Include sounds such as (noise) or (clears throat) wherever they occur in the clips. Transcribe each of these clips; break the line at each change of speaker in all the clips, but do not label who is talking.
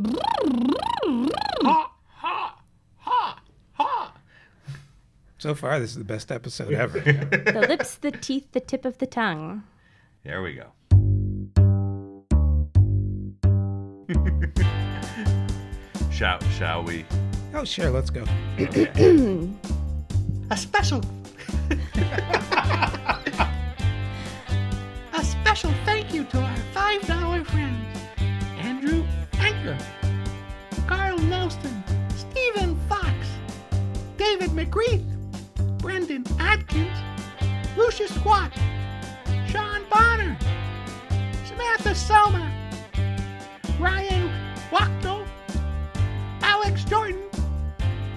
Ha, ha, ha, ha.
So far, this is the best episode ever. (laughs)
The lips, the teeth, the tip of the tongue.
There we go. (laughs) shall, shall we?
oh, sure, let's go. (clears throat)
A special. (laughs)
David Brendan Atkins, Lucius Squat, Sean Bonner, Samantha Selma, Ryan Wachtel, Alex Jordan,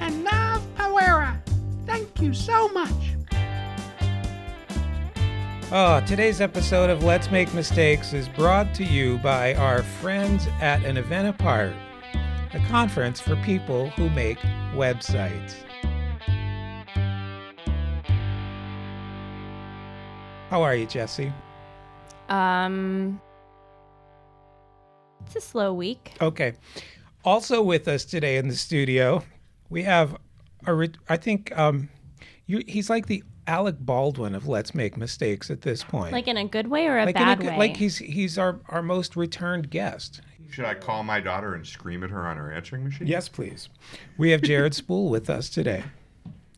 and Nav Pawera. Thank you so much.
Oh, today's episode of Let's Make Mistakes is brought to you by our friends at an event apart, a conference for people who make websites. How are you, Jesse?
Um, it's a slow week.
Okay. Also with us today in the studio, we have a re- I think um you he's like the Alec Baldwin of Let's Make Mistakes at this point.
Like in a good way or a
like in a
bad way?
like he's he's our our most returned guest.
Should I call my daughter and scream at her on her answering machine?
Yes, please. We have Jared Spool with us today.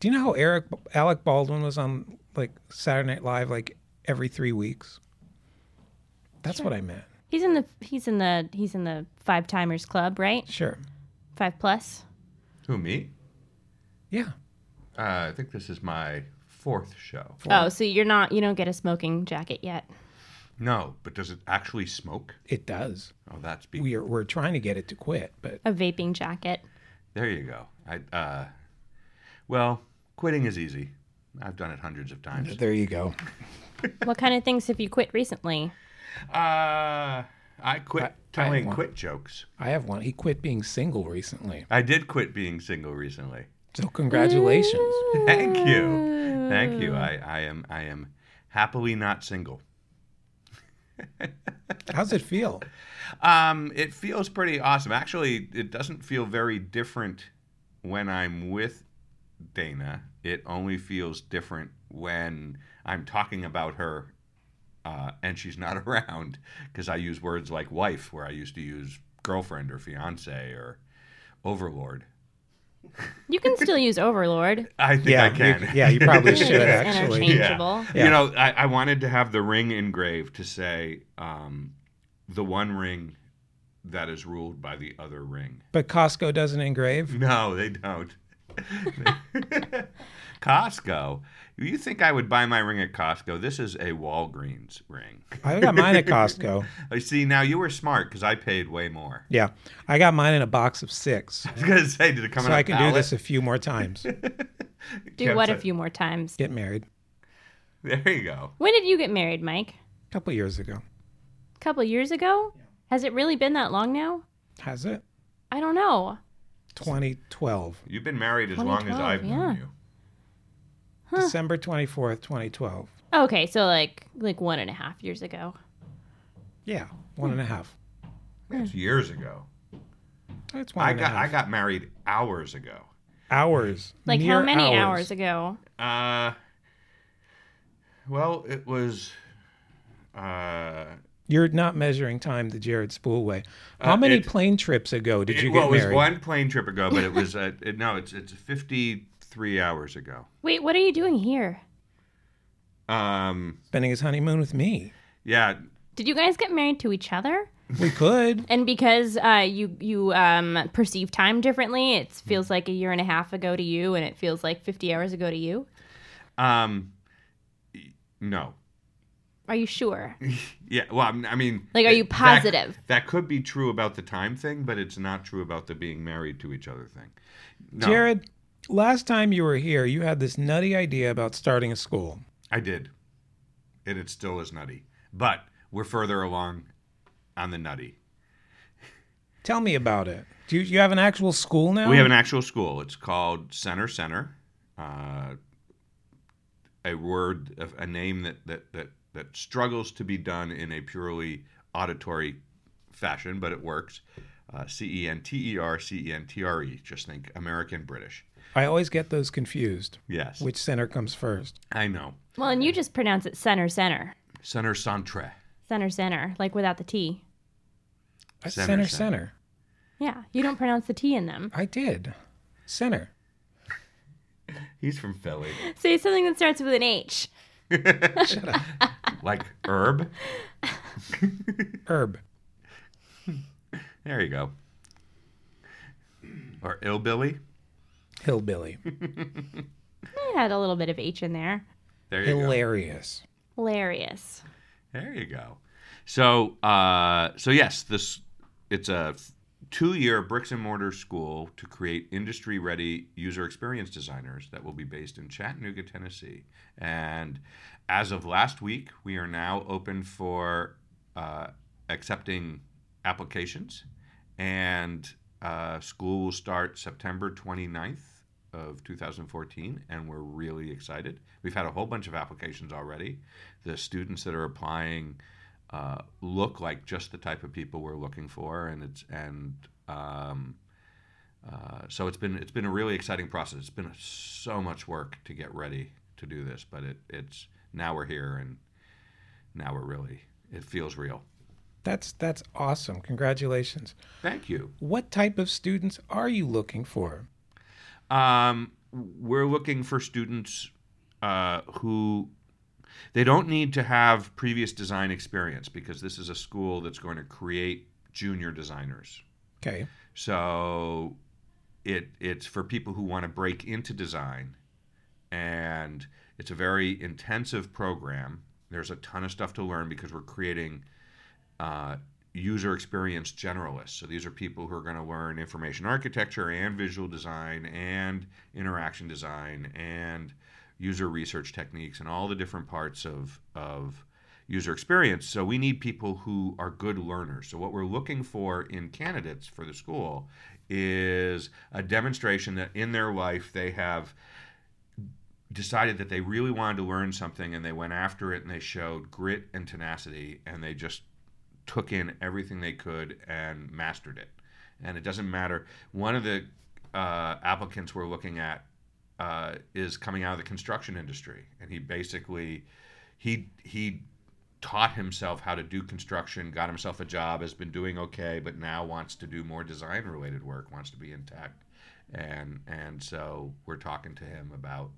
Do you know how Eric Alec Baldwin was on like Saturday Night Live like every 3 weeks? That's what I meant.
he's in the he's in the he's in the five timers club, right?
Sure.
Five plus.
Who, me?
Yeah.
Uh, I think this is my fourth show.
Oh, so you're not you don't get a smoking jacket yet.
No, but does it actually smoke?
It does.
Oh, that's be-
We are we're trying to get it to quit, but
A vaping jacket.
There you go. I uh, well, quitting is easy. I've done it hundreds of times.
there you go.
what kind of things have you quit recently?
Uh, I quit
I- I
telling
want-
quit jokes.
I have one. He quit being single recently.
I did quit being single recently.
So congratulations.
Thank you, thank you. I, I am I am happily not single. (laughs)
How's it feel?
Um, it feels pretty awesome. Actually, it doesn't feel very different when I'm with Dana. It only feels different when I'm talking about her uh, and she's not (laughs) around because I use words like wife where I used to use girlfriend or fiance or overlord.
You can still use Overlord.
I think
yeah,
I can.
You, yeah, you probably should actually.
interchangeable.
Yeah.
You know, I, I wanted to have the ring engraved to say um, the one ring that is ruled by the other ring.
But Costco doesn't engrave.
No, they don't. (laughs) Costco. You think I would buy my ring at Costco? This is a Walgreens ring.
I got mine at Costco. (laughs)
I see. Now you were smart because I paid way more.
Yeah, I got mine in a box of six, (laughs)
I was gonna say, did it come
so
in a
I can do this a few more times.
Do what a few more times.
Get married.
There you go.
When did you get married, Mike?
A couple years ago.
A couple years ago? Has it really been that long now?
Has it?
I don't know.
2012,
You've been married as long as I've known
yeah.
you.
December 24th, 2012.
Okay, so like like one and a half years ago.
Yeah, one and a half.
That's years ago.
That's one
I
and a
got I got married hours ago.
hours.
Like
mere
how many hours. ago?
Uh, well, it was. Uh,
You're not measuring time the Jared Spool way. How
Uh,
many
it-
plane trips ago did
it,
you
well,
get
it was
married?
one plane trip ago, but it (laughs) was uh, it, no, it's it's fifty three hours ago.
Wait, what are you doing here?
Um,
Spending his honeymoon with me.
yeah,
Did you guys get married to each other?
We could.
And because uh, you you um, perceive time differently, it feels like a year and a half ago to you, and it feels like fifty hours ago to you.
um, no,
Are you sure? (laughs)
yeah. Well, I'm- I mean,
Like, are you
that-
positive?
That, could be true about the time thing, but it's not true about the being married to each other thing. No,
Jared, last time you were here, you had this nutty idea about starting a school.
I did, and it still is nutty, but we're further along on the nutty.
Tell me about it. Do you, you have an actual school now?
We have an actual school. It's called Center Center. Uh, a word, a- a name that, that, that, that struggles to be done in a purely auditory fashion, but it works. Uh, C E N T E R C E N T R E. Just think American British.
I always get those confused.
Yes.
Which center comes first?
I know.
Well, and you just pronounce it center center.
Center Centre.
Center center, like without the T.
Center,
center,
center.
center.
Yeah, you don't pronounce the T in them.
I did. Center. (laughs)
He's from Philly. (laughs)
Say something that starts with an H.
Shut up. (laughs)
Like herb. (laughs)
Herb.
There you go. Or illbilly.
Hillbilly.
I had a little bit of H in there.
There you go.
Hilarious.
Hilarious.
There you go. So, uh, so yes, this it's a two-year bricks and mortar school to create industry-ready user experience designers that will be based in Chattanooga, Tennessee. And as of last week, we are now open for uh, accepting applications, and uh, school will start September 29th of 2014, and we're really excited. We've had a whole bunch of applications already. The students that are applying uh, look like just the type of people we're looking for, and it's and um, uh, so it's been it's been a really exciting process. It's been so much work to get ready to do this, but it, it's now we're here, and now we're really it feels real.
That's that's awesome. Congratulations.
Thank you.
What type of students are you looking for?
Um, we're looking for students uh, who they don't need to have previous design experience because this is a school that's going to create junior designers.
Okay.
So it it's for people who want to break into design, and it's a very intensive program. There's a ton of stuff to learn because we're creating uh, user experience generalists. So these are people who are going to learn information architecture and visual design and interaction design and user research techniques and all the different parts of of user experience. So we need people who are good learners. So what we're looking for in candidates for the school is a demonstration that in their life they have decided that they really wanted to learn something and they went after it and they showed grit and tenacity and they just took in everything they could and mastered it. And it doesn't matter. One of the uh, applicants we're looking at uh, is coming out of the construction industry, and he basically he he taught himself how to do construction, got himself a job, has been doing okay, but now wants to do more design related work, wants to be in tech, and and so we're talking to him about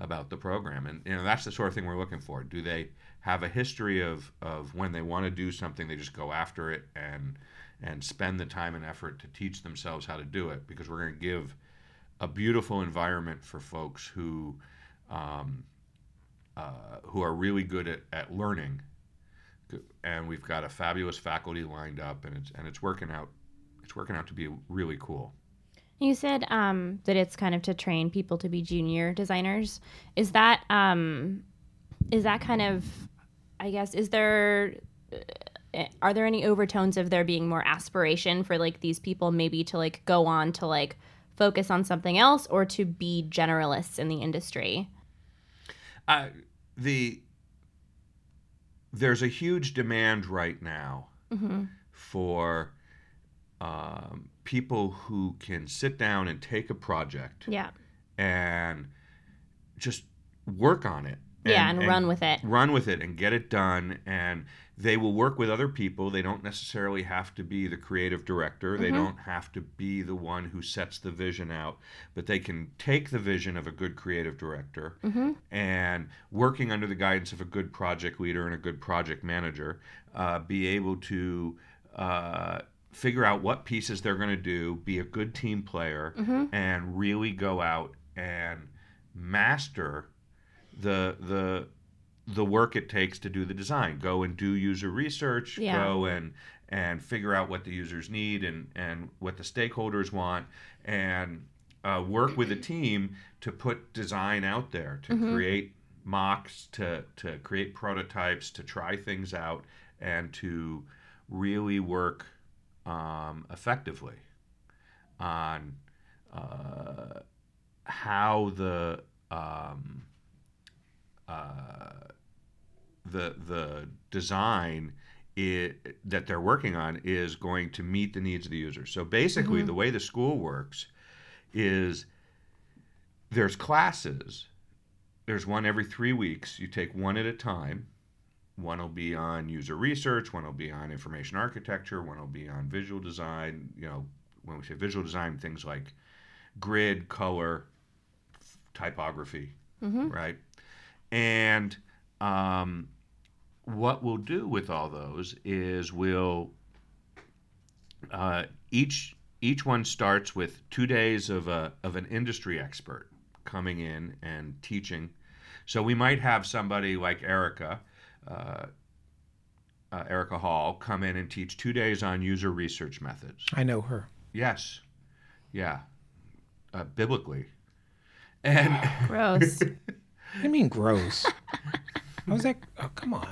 about the program, and you know that's the sort of thing we're looking for. Do they have a history of of when they want to do something, they just go after it and and spend the time and effort to teach themselves how to do it? Because we're going to give a beautiful environment for folks who um, uh, who are really good at, at learning and we've got a fabulous faculty lined up and it's and it's working out it's working out to be really cool
You said um, that it's kind of to train people to be junior designers. Is that um, is that kind of, I guess, is there uh, are there any overtones of there being more aspiration for like these people maybe to like go on to like focus on something else or to be generalists in the industry?
uh, the there's a huge demand right now for um, people who can sit down and take a project
Yeah.
and just work on it.
Yeah, and run with it.
Run with it and get it done. And they will work with other people. They don't necessarily have to be the creative director. They don't have to be the one who sets the vision out, but they can take the vision of a good creative director and working under the guidance of a good project leader and a good project manager, uh, be able to. Uh, figure out what pieces they're going to do, be a good team player, and really go out and master the the the work it takes to do the design. Go and do user research.
Yeah.
Go and and figure out what the users need and and what the stakeholders want, and uh, work with a team to put design out there to create mocks, to to create prototypes, to try things out, and to really work um, effectively on uh, how the um, uh, the the design it, that they're working on is going to meet the needs of the user. So basically, the way the school works is there's classes. There's one every three weeks. You take one at a time. One will be on user research. One will be on information architecture. One will be on visual design. You know, when we say visual design, things like grid, color, typography, right? And um, what we'll do with all those is we'll uh, each each one starts with two days of a of an industry expert coming in and teaching. So we might have somebody like Erika, uh, uh, Erika Hall, come in and teach two days on user research methods.
I know her.
Yes, yeah, uh, biblically, (laughs) and
Gross.
I mean, gross. (laughs) I was like, oh, come on.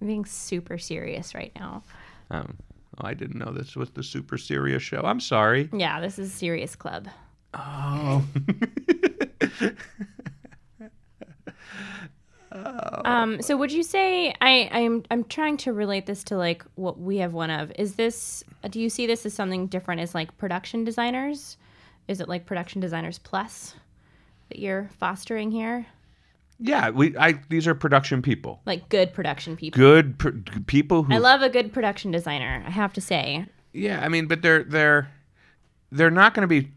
I'm (laughs) being super serious right now.
um, oh, I didn't know this was the super serious show. I'm sorry.
Yeah, this is Serious Club.
Oh. oh. (laughs)
Um, so would you say I, I'm I'm trying to relate this to like what we have one of. Is this do you see this as something different as like production designers? Is it like production designers plus that you're fostering here?
Yeah, we. I. These are production people.
Like good production people.
Good pr- people who.
I love a good production designer, I have to say.
yeah, I mean, but they're they're they're not going to be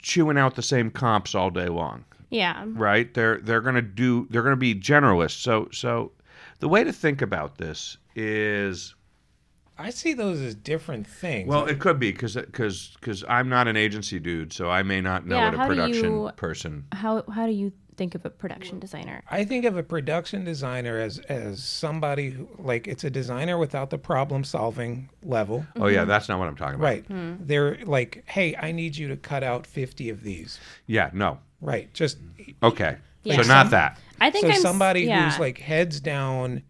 chewing out the same comps all day long,
Yeah.
right? They're they're going to do. They're going to be generalists. So so, the way to think about this is.
I see those as different things.
Well, it could be because because I'm not an agency dude, so I may not know
Yeah,
what a production
you-
person.
How how do you think of a production designer?
I think of a production designer as as somebody who like it's a designer without the problem solving level.
Oh yeah, mm-hmm. that's not what I'm talking about.
Right. Hmm. They're like, hey, I need you to cut out 50 of these.
Yeah. No.
Right. Just
Okay.
Yeah.
So not that.
I think
so
I'm
somebody
yeah.
who's like heads down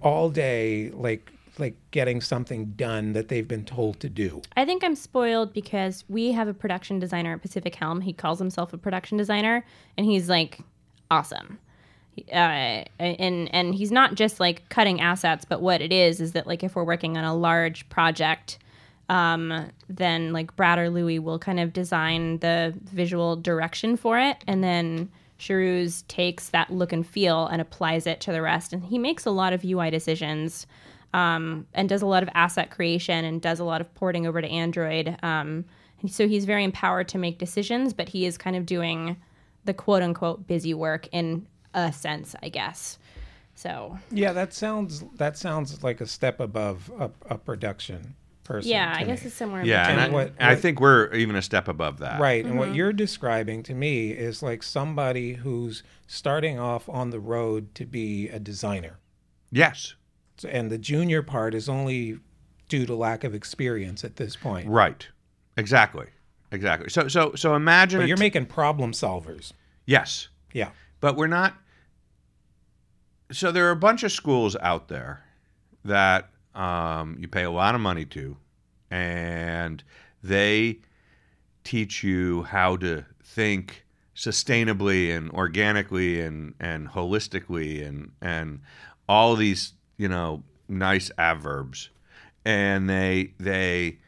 all day, like like getting something done that they've been told to do.
I think I'm spoiled because we have a production designer at Pacific Helm. He calls himself a production designer, and he's like awesome. Uh, and and he's not just like cutting assets, but what it is is that like if we're working on a large project, um, then like Brad or Louie will kind of design the visual direction for it, and then Sharuz takes that look and feel and applies it to the rest. And he makes a lot of UI decisions um, and does a lot of asset creation and does a lot of porting over to Android. Um, and so he's very empowered to make decisions, but he is kind of doing the quote unquote busy work in a sense, I guess. So
Yeah, that sounds that sounds like a step above a, a production person.
yeah,
to
I guess it's somewhere.
Yeah, and, I,
And what-
I
what-
think we're even a step above that.
Right. And
Mm-hmm.
what you're describing to me is like somebody who's starting off on the road to be a designer.
Yes.
And the junior part is only due to lack of experience at this point.
Right. Exactly. Exactly. So so so imagine.
But you're
t-
making problem solvers.
yes,
Yeah.
but we're not. So there are a bunch of schools out there that um, you pay a lot of money to, and they teach you how to think sustainably and organically and and holistically and and all these you know nice adverbs and they they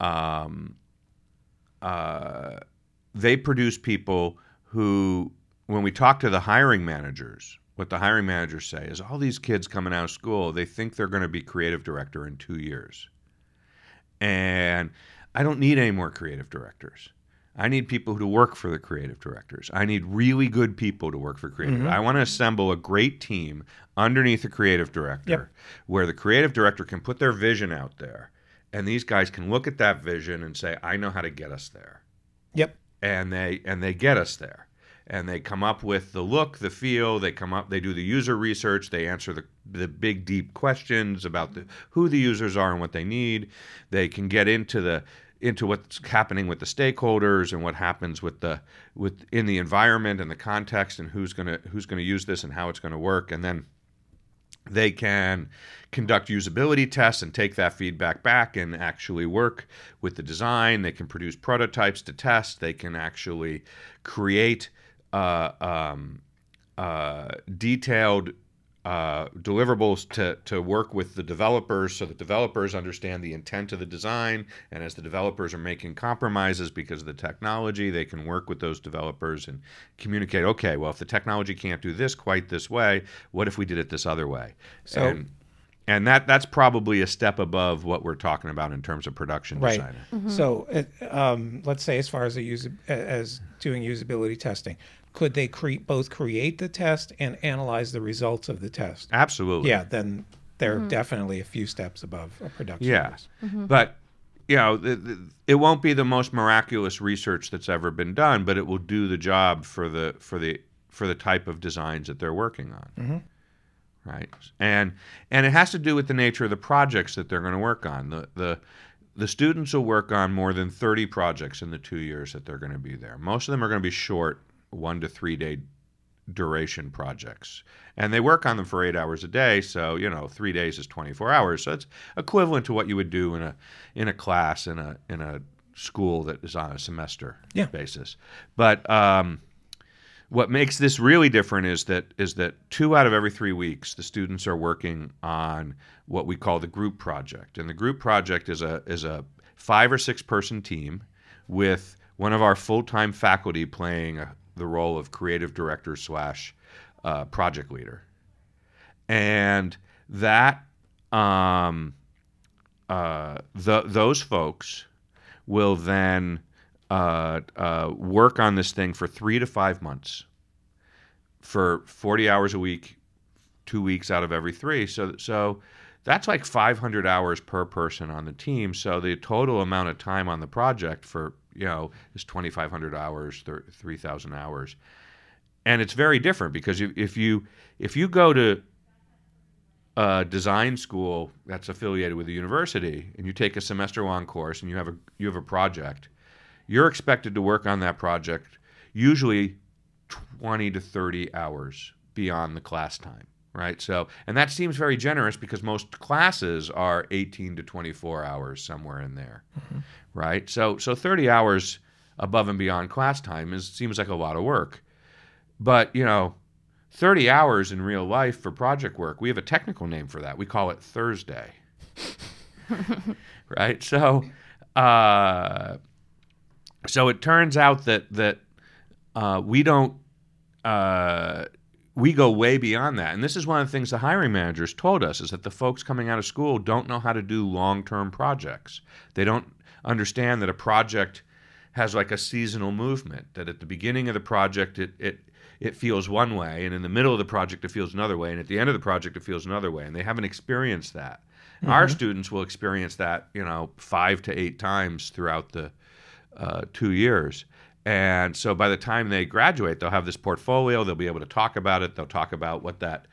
um uh they produce people who when we talk to the hiring managers what the hiring managers say is all these kids coming out of school they think they're going to be creative director in 2 years and I don't need any more creative directors. I need people to work for the creative directors. I need really good people to work for creative. Mm-hmm. I want to assemble a great team underneath a creative director
Yep.
where the creative director can put their vision out there and these guys can look at that vision and say I know how to get us there.
Yep.
And they and they get us there. And they come up with the look, the feel, they come up they do the user research, they answer the the big deep questions about the who the users are and what they need. They can get into the into what's happening with the stakeholders and what happens with the with in the environment and the context and who's gonna who's gonna use this and how it's gonna work and then they can conduct usability tests and take that feedback back and actually work with the design. They can produce prototypes to test. They can actually create uh, um, uh, detailed uh, deliverables to, to work with the developers so that developers understand the intent of the design. And as the developers are making compromises because of the technology, they can work with those developers and communicate okay, well, if the technology can't do this quite this way, what if we did it this other way?
So-
and, and that, that's probably a step above what we're talking about in terms of production
Right.
designer.
So, uh, um, let's say as far as as doing usability testing, could they create both create the test and analyze the results of the test?
Absolutely.
Yeah, then they're mm-hmm. definitely a few steps above a production.
Yeah,
use. Mm-hmm.
but you know, the, the, it won't be the most miraculous research that's ever been done, but it will do the job for the for the for the type of designs that they're working on. Mm-hmm. Right, and and it has to do with the nature of the projects that they're going to work on. The the the students will work on more than 30 projects in the two years that they're going to be there. Most of them are going to be short, one to three day duration projects. And they work on them for eight hours a day, so you know, three days is twenty four hours. So it's equivalent to what you would do in a in a class in a in a school that is on a semester
Yeah.
basis. But um, what makes this really different is that is that two out of every three weeks the students are working on what we call the group project, and the group project is a is a five or six person team with one of our full time faculty playing a, the role of creative director slash uh, project leader, and that um, uh, the, those folks will then uh, uh, work on this thing for three to five months for 40 hours a week, two weeks out of every three. So, so that's like 500 hours per person on the team. So the total amount of time on the project for, you know, is 2,500 hours, 3,000 hours. And it's very different because if, you if you go to a design school that's affiliated with a university and you take a semester long course and you have a you have a project you're expected to work on that project usually 20 to 30 hours beyond the class time right so and that seems very generous because most classes are 18 to 24 hours somewhere in there right so so 30 hours above and beyond class time is seems like a lot of work but you know 30 hours in real life for project work. We have a technical name for that. We call it Thursday. (laughs) right? So uh, so it turns out that that uh, we don't uh, we go way beyond that. And this is one of the things the hiring managers told us is that the folks coming out of school don't know how to do long-term projects. They don't understand that a project has like a seasonal movement that at the beginning of the project it, it it feels one way and in the middle of the project it feels another way and at the end of the project it feels another way and they haven't experienced that our students will experience that you know five to eight times throughout the uh, two years and so by the time they graduate they'll have this portfolio they'll be able to talk about it they'll talk about what that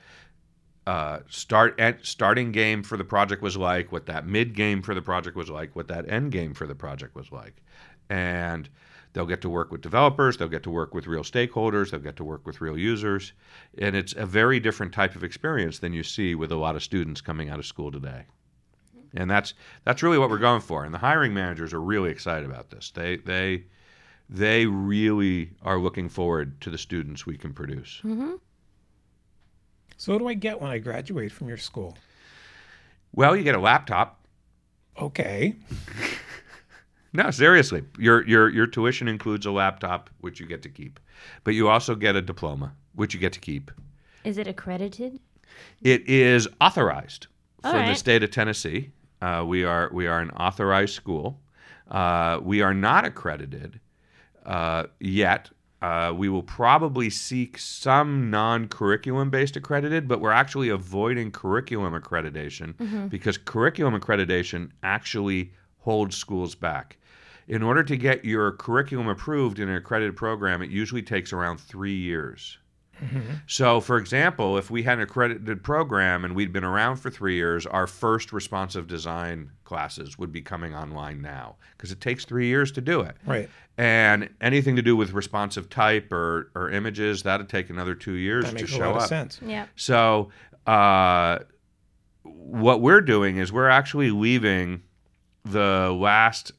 uh, start starting game for the project was like, what that mid game for the project was like, what that end game for the project was like, and they'll get to work with developers, they'll get to work with real stakeholders, they'll get to work with real users, and it's a very different type of experience than you see with a lot of students coming out of school today. And that's that's really what we're going for. And the hiring managers are really excited about this. They they they really are looking forward to the students we can produce.
So what do I get when I graduate from your school?
Well, you get a laptop.
Okay. (laughs)
No, seriously. Your your your tuition includes a laptop, which you get to keep, but you also get a diploma, which you get to keep.
Is it accredited?
It is authorized for
All
the state of Tennessee. Uh, we are we are an authorized school. Uh, we are not accredited uh, yet. Uh, we will probably seek some non-curriculum based accredited, but we're actually avoiding curriculum accreditation
Mm-hmm.
because curriculum accreditation actually holds schools back. In order to get your curriculum approved in an accredited program, it usually takes around three years. So, for example, if we had an accredited program and we'd been around for three years, our first responsive design classes would be coming online now because it takes three years to do it.
Right.
And anything to do with responsive type or, or images, that'd take another two years
That
to
makes a
show
lot
up.
of sense.
Yeah.
So, uh, what we're doing is we're actually leaving the last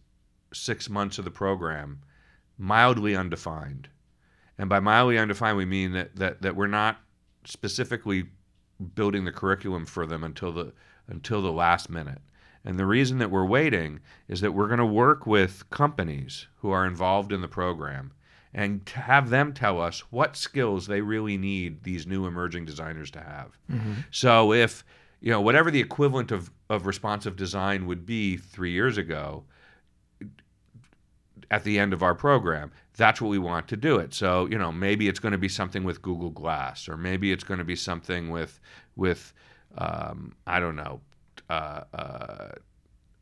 six months of the program mildly undefined. And by mildly undefined, we mean that, that, that we're not specifically building the curriculum for them until the until the last minute. And the reason that we're waiting is that we're going to work with companies who are involved in the program and have them tell us what skills they really need these new emerging designers to have. Mm-hmm. So if you know whatever the equivalent of, of responsive design would be three years ago, at the end of our program. That's what we want to do it. So, you know, maybe it's going to be something with Google Glass, or maybe it's going to be something with with um, I don't know, uh, uh,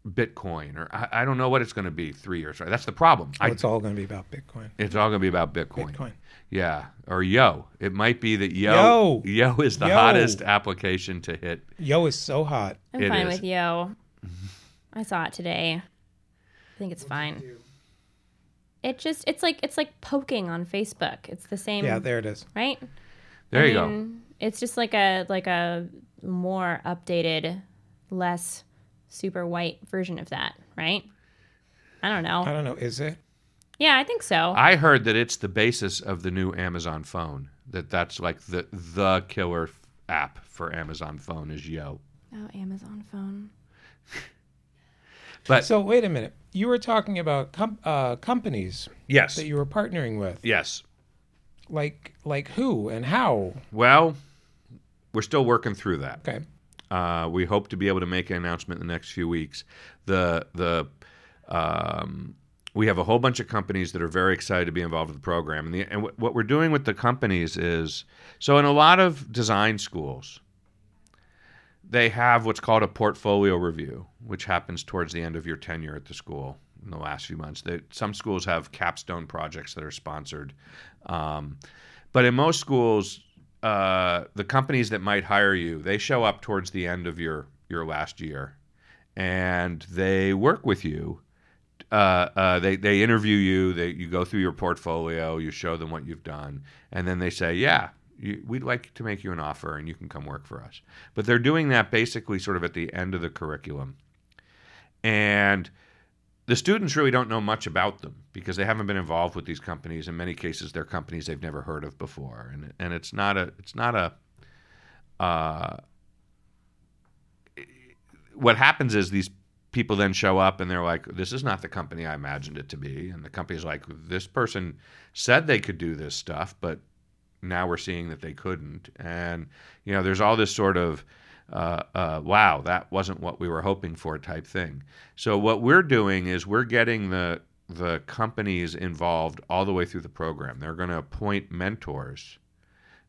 Bitcoin, or I, I don't know what it's going to be three years. Right? That's the problem. I,
it's all going to be about Bitcoin.
it's all going to be about Bitcoin.
Bitcoin.
Yeah, or Yo. It might be that Yo
Yo.
Yo is the
Yo.
hottest application to hit.
Yo is so hot.
I'm
It
fine
is.
with Yo. I saw it today. I think it's fine. It just it's like it's like poking on Facebook. It's the same
Yeah, there it is.
right?
There
I
you go.
It's just like a like a more updated, less super white version of that, right? I don't know.
I don't know. Is it?
Yeah, I think so.
I heard that it's the basis of the new Amazon phone. That that's like the the killer f- app for Amazon phone is Yo.
oh, Amazon phone.
But
So wait a minute. You were talking about com- uh, companies
yes,
that you were partnering with.
yes.
Like like who and how?
Well, we're still working through that.
Okay.
Uh, we hope to be able to make an announcement in the next few weeks. The the um, we have a whole bunch of companies that are very excited to be involved with the program, and, the, and what- what we're doing with the companies is so in a lot of design schools, they have what's called a portfolio review, which happens towards the end of your tenure at the school in the last few months. They, some schools have capstone projects that are sponsored, um, but in most schools, uh, the companies that might hire you, they show up towards the end of your your last year, and they work with you. Uh, uh, they they interview you. They you go through your portfolio. You show them what you've done, and then they say, "Yeah, you, we'd like to make you an offer, and you can come work for us." But they're doing that basically sort of at the end of the curriculum, and the students really don't know much about them because they haven't been involved with these companies. In many cases, they're companies they've never heard of before, and and it's not a it's not a uh, what happens is these people then show up and they're like, "This is not the company I imagined it to be," and the company's like, "This person said they could do this stuff, but now we're seeing that they couldn't," and you know, there's all this sort of uh, uh, wow, that wasn't what we were hoping for type thing. So what we're doing is we're getting the the companies involved all the way through the program. They're going to appoint mentors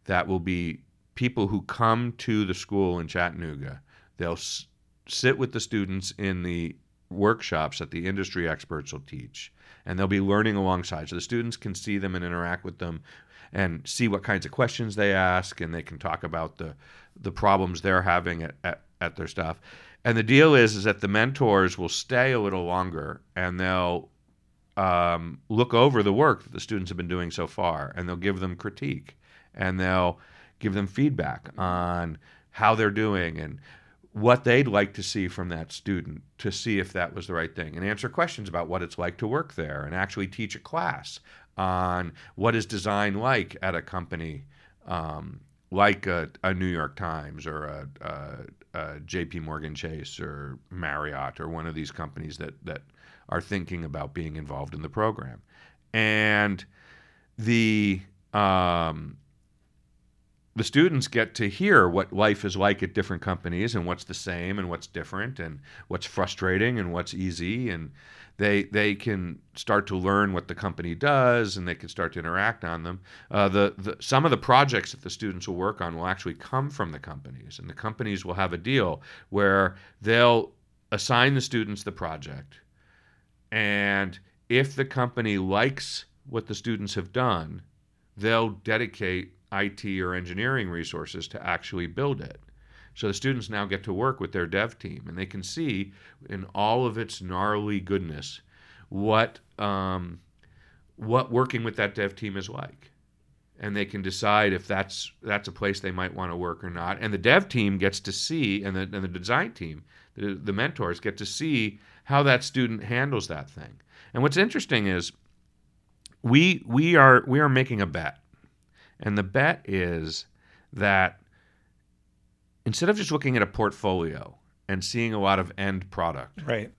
that will be people who come to the school in Chattanooga. They'll s- sit with the students in the workshops that the industry experts will teach, and they'll be learning alongside. So the students can see them and interact with them and see what kinds of questions they ask, and they can talk about the the problems they're having at, at, at their stuff. And the deal is, is that the mentors will stay a little longer, and they'll um, look over the work that the students have been doing so far, and they'll give them critique, and they'll give them feedback on how they're doing and what they'd like to see from that student to see if that was the right thing, and answer questions about what it's like to work there, and actually teach a class on what is design like at a company um, like a, a New York Times or a, a, a J.P. Morgan Chase or Marriott or one of these companies that that are thinking about being involved in the program, and the um, the students get to hear what life is like at different companies and what's the same and what's different and what's frustrating and what's easy and they they can start to learn what the company does and they can start to interact on them. Uh, the, the some of the projects that the students will work on will actually come from the companies and the companies will have a deal where they'll assign the students the project and if the company likes what the students have done, they'll dedicate IT or engineering resources to actually build it. So the students now get to work with their dev team, and they can see in all of its gnarly goodness what um, what working with that dev team is like, and they can decide if that's that's a place they might want to work or not. And the dev team gets to see, and the, and the design team, the, the mentors get to see how that student handles that thing. And what's interesting is we we are we are making a bet, and the bet is that instead of just looking at a portfolio and seeing a lot of end product,
Right.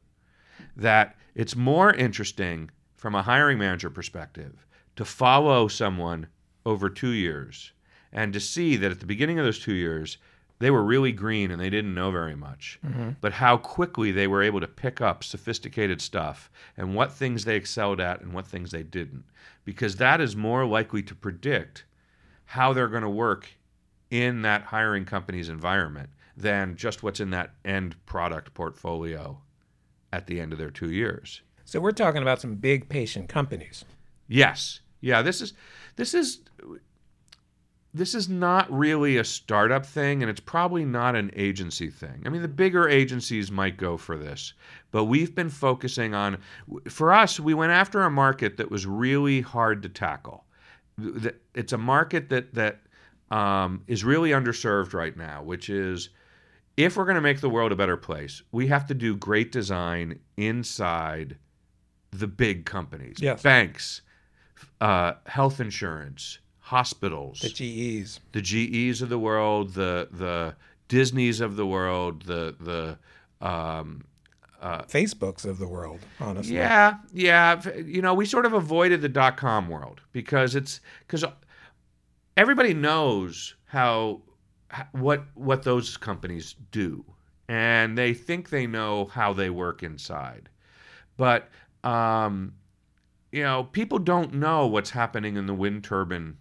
that it's more interesting from a hiring manager perspective to follow someone over two years and to see that at the beginning of those two years, they were really green and they didn't know very much, mm-hmm. but how quickly they were able to pick up sophisticated stuff and what things they excelled at and what things they didn't. Because that is more likely to predict how they're going to work in that hiring company's environment than just what's in that end product portfolio at the end of their two years.
So we're talking about some big patient companies.
Yes. Yeah, this is this is this is not really a startup thing and it's probably not an agency thing. I mean, the bigger agencies might go for this, but we've been focusing on for us, we went after a market that was really hard to tackle. It's a market that that um, is really underserved right now, which is if we're going to make the world a better place, we have to do great design inside the big companies,
Yes.
banks, uh, health insurance, hospitals,
The GEs.
the GEs of the world, the the Disneys of the world, the the um,
Facebooks of the world, honestly.
yeah, yeah. You know, we sort of avoided the dot com world because it's because everybody knows how what what those companies do, and they think they know how they work inside, but um, you know, people don't know what's happening in the wind turbine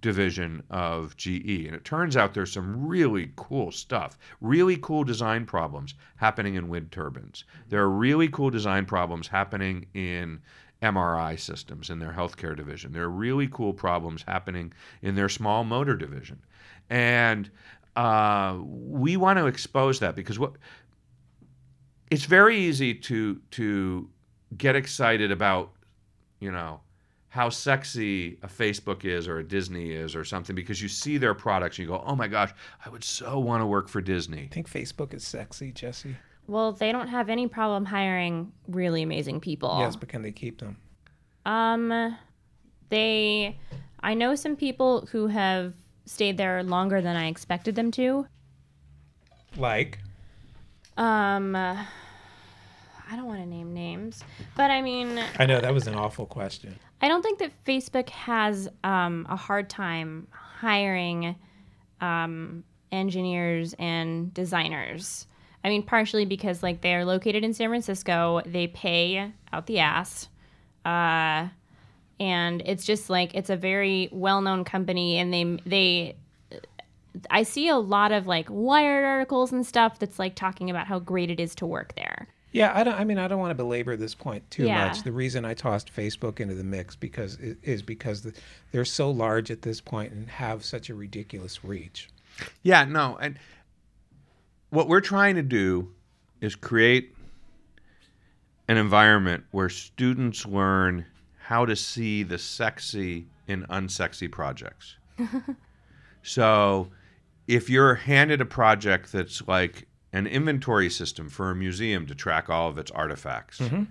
division of GE. And it turns out there's some really cool stuff, really cool design problems happening in wind turbines. There are really cool design problems happening in MRI systems in their healthcare division. There are really cool problems happening in their small motor division. And uh, we want to expose that because what it's very easy to to get excited about you know how sexy a Facebook is or a Disney is or something because you see their products and you go, oh my gosh, I would so want to work for Disney.
I think Facebook is sexy, Jesse.
Well, they don't have any problem hiring really amazing people.
Yes, but can they keep them?
Um, they, I know some people who have stayed there longer than I expected them to.
Like,
Um, I don't want to name names, but I mean,
I know that was an awful question.
I don't think that Facebook has um, a hard time hiring um, engineers and designers. I mean, partially because like they are located in San Francisco, they pay out the ass, uh, and it's just like it's a very well-known company, and they they. I see a lot of like Wired articles and stuff that's like talking about how great it is to work there.
Yeah, I don't. I mean, I don't want to belabor this point too
Yeah.
much. The reason I tossed Facebook into the mix because is because the, they're so large at this point and have such a ridiculous reach.
Yeah, no, and what we're trying to do is create an environment where students learn how to see the sexy in unsexy projects. (laughs) so, if you're handed a project that's like an inventory system for a museum to track all of its artifacts, mm-hmm.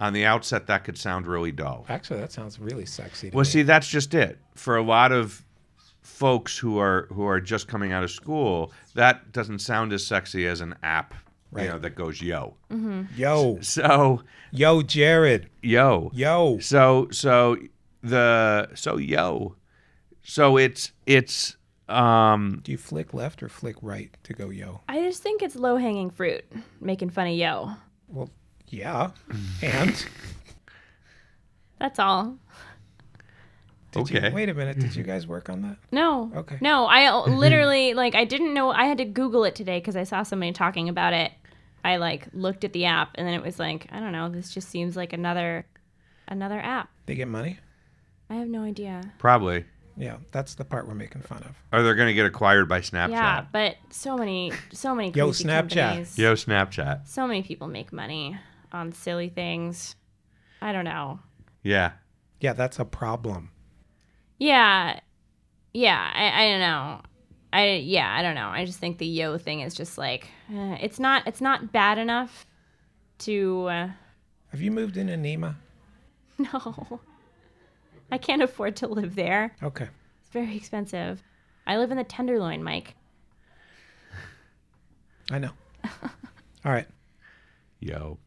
on the outset that could sound really dull.
Actually, that sounds really sexy. To
Well,
me.
see, that's just it. For a lot of folks who are who are just coming out of school, that doesn't sound as sexy as an app,
Right.
you know, that goes yo.
yo,
So
yo, Jared,
yo,
yo.
so so the so yo, so it's it's um
Do you flick left or flick right to go yo?
I just think it's low-hanging fruit, making fun of yo.
Well, yeah. And
That's all.
Did you-
Okay.
wait a minute. Did you mm-hmm. guys work on that?
No.
Okay.
No, I mm-hmm. literally like I didn't know I had to Google it today because I saw somebody talking about it. I like looked at the app and then it was like I don't know. This just seems like another another app.
They get money.
I have no idea.
probably
Yeah, that's the part we're making fun of.
or they're going to get acquired by Snapchat.
Yeah, but so many so many
Yo, Snapchat.
companies.
Yo, Snapchat.
So many people make money on silly things. I don't know.
Yeah.
Yeah, that's a problem.
Yeah, yeah. I, I don't know. I yeah. I don't know. I just think the yo thing is just like eh, it's not it's not bad enough to. Uh,
Have you moved into Nema? (laughs)
No. I can't afford to live there.
Okay.
It's very expensive. I live in the Tenderloin, Mike. (sighs)
I know. (laughs) All right.
Yo.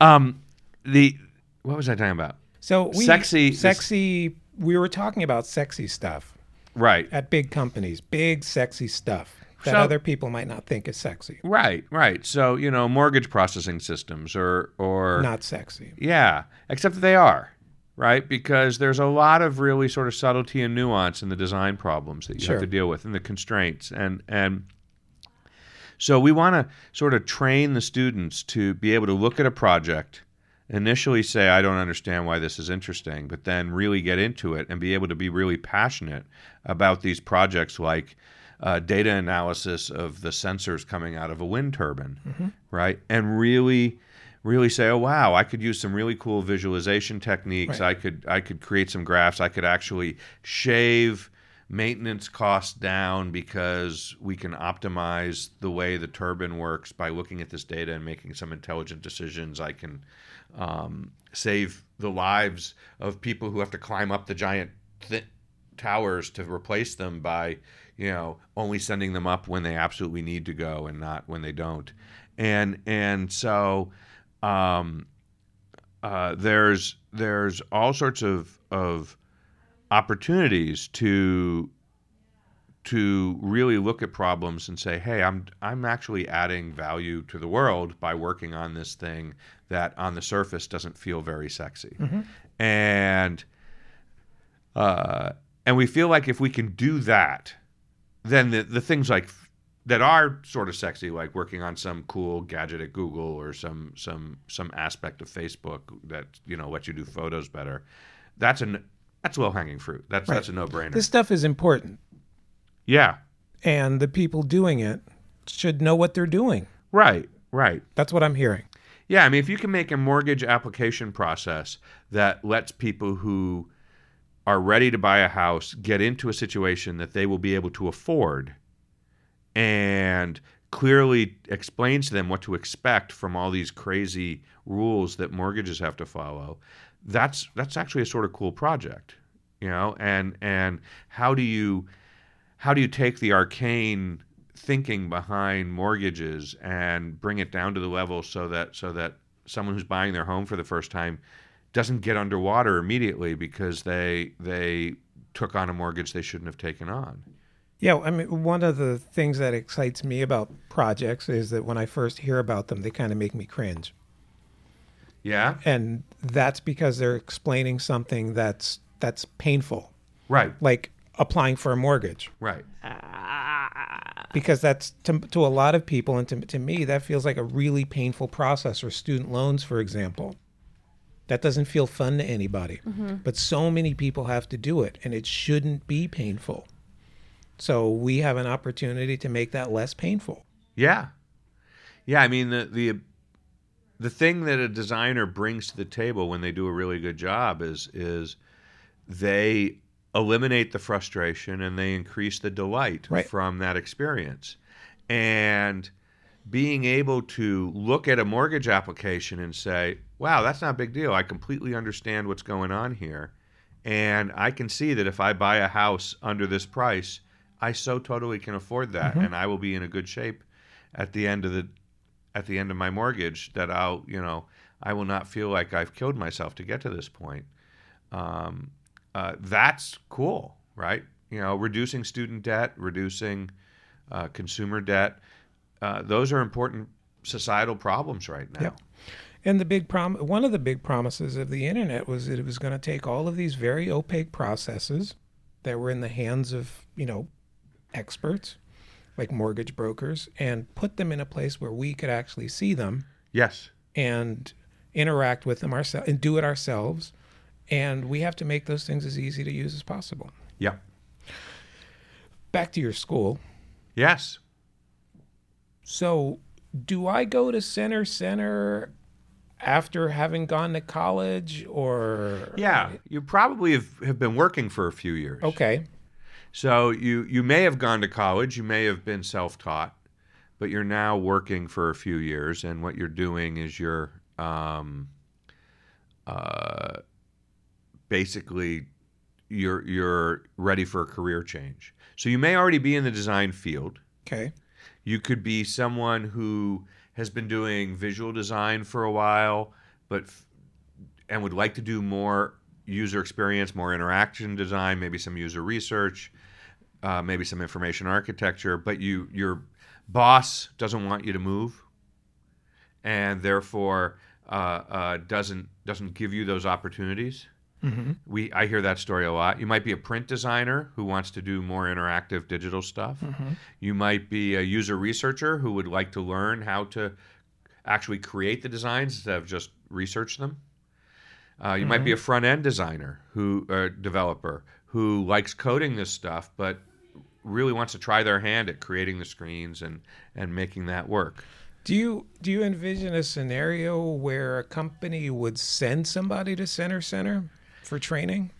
Um, the what was I talking about?
So we
Sexy-
sexy. We were talking about sexy stuff
Right.
at big companies, big sexy stuff that
So-
other people might not think is sexy.
Right, right. So, you know, mortgage processing systems or or
Not sexy.
Yeah, except that they are, right? Because there's a lot of really sort of subtlety and nuance in the design problems that you
Sure.
have to deal with and the constraints and and so we want to sort of train the students to be able to look at a project initially say I don't understand why this is interesting, but then really get into it and be able to be really passionate about these projects like uh, data analysis of the sensors coming out of a wind turbine, right? And really, really say, oh wow, I could use some really cool visualization techniques.
Right.
I could I could create some graphs. I could actually shave maintenance costs down because we can optimize the way the turbine works by looking at this data and making some intelligent decisions. I can um, save the lives of people who have to climb up the giant th- towers to replace them by, you know, only sending them up when they absolutely need to go and not when they don't. And and so um, uh, there's there's all sorts of of opportunities to to really look at problems and say, "Hey, I'm I'm actually adding value to the world by working on this thing that on the surface doesn't feel very sexy." And uh, and we feel like if we can do that, then the the things like that are sort of sexy, like working on some cool gadget at Google or some some some aspect of Facebook that you know lets you do photos better. That's an that's low hanging fruit. That's
Right.
that's a no brainer.
This stuff is important,
yeah,
and the people doing it should know what they're doing.
right, right.
That's what I'm hearing.
Yeah, I mean, if you can make a mortgage application process that lets people who are ready to buy a house get into a situation that they will be able to afford and clearly explains to them what to expect from all these crazy rules that mortgages have to follow, that's that's actually a sort of cool project, you know. And and how do you how do you take the arcane thinking behind mortgages and bring it down to the level so that so that someone who's buying their home for the first time doesn't get underwater immediately because they they took on a mortgage they shouldn't have taken on.
Yeah, I mean, one of the things that excites me about projects is that when I first hear about them, they kind of make me cringe.
Yeah.
And that's because they're explaining something that's that's painful,
Right.
like applying for a mortgage.
Right. Ah.
Because that's to, to a lot of people, and to, to me, that feels like a really painful process. Or student loans, for example, that doesn't feel fun to anybody. Mm-hmm. But so many people have to do it, and it shouldn't be painful. So we have an opportunity to make that less painful.
Yeah. Yeah, I mean the the the thing that a designer brings to the table when they do a really good job is is they eliminate the frustration and they increase the delight
Right.
from that experience. And being able to look at a mortgage application and say, "Wow, that's not a big deal. I completely understand what's going on here." And I can see that if I buy a house under this price, I so totally can afford that and I will be in a good shape at the end of the at the end of my mortgage that I'll, you know, I will not feel like I've killed myself to get to this point. Um, uh, that's cool, right? You know, reducing student debt, reducing uh, consumer debt. Uh, those are important societal problems right now.
Yeah. And the big prom one of the big promises of the internet was that it was going to take all of these very opaque processes that were in the hands of, you know, experts like mortgage brokers and put them in a place where we could actually see them
Yes.
and interact with them ourselves and do it ourselves. And we have to make those things as easy to use as possible.
Yeah.
Back to your school.
Yes.
So, do I go to Center Centre after having gone to college or
Yeah. You probably have, have been working for a few years.
Okay.
So you you may have gone to college, you may have been self-taught, but you're now working for a few years, and what you're doing is you're um, uh, basically you're you're ready for a career change. So you may already be in the design field,
Okay.
You could be someone who has been doing visual design for a while, but f- and would like to do more user experience, more interaction design, maybe some user research, uh, maybe some information architecture. But you your boss doesn't want you to move, and therefore uh, uh, doesn't doesn't give you those opportunities. We I hear that story a lot. You might be a print designer who wants to do more interactive digital stuff. You might be a user researcher who would like to learn how to actually create the designs instead of just research them. Uh, you might be a front end designer who uh, developer who likes coding this stuff, but really wants to try their hand at creating the screens and and making that work.
Do you do you envision a scenario where a company would send somebody to Center Centre for training?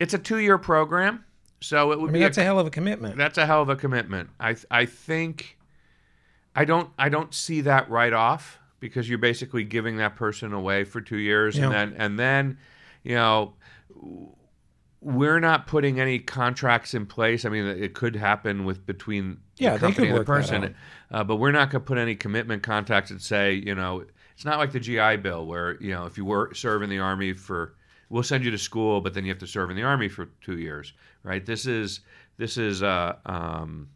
It's a two year program, so it would
I
be
that's a hell of a commitment.
That's a hell of a commitment. I I think I don't I don't see that right off because you're basically giving that person away for two years and then and then you know we're not putting any contracts in place. I mean, it could happen with between
Yeah,
the
they
company
could
and the person, uh, but we're not going to put any commitment contracts that say, you know, it's not like the GI Bill where you know if you were serve in the army for, we'll send you to school, but then you have to serve in the army for two years, right? This is this is uh, um,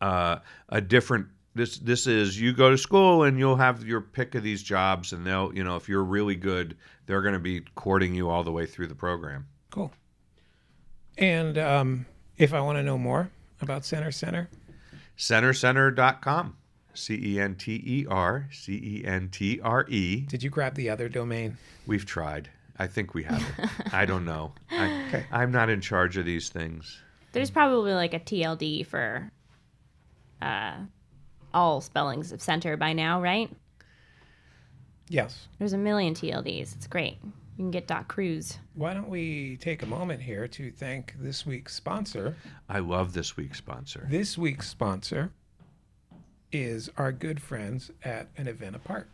uh, a different. This this is you go to school and you'll have your pick of these jobs, and they'll you know if you're really good, they're going to be courting you all the way through the program.
Cool. And um, if I want to know more about Center Centre,
Centercentre.com. C E N T E R C E N T R E.
did you grab the other domain?
We've tried. I think we have it. (laughs) I don't know. I,
Okay.
I'm not in charge of these things.
There's probably like a TLD for uh, all spellings of center by now, right?
Yes.
There's a million TLDs. It's great. You can get dot cruise.
Why don't we take a moment here to thank this week's sponsor?
I love this week's sponsor.
This week's sponsor is our good friends at an event apart.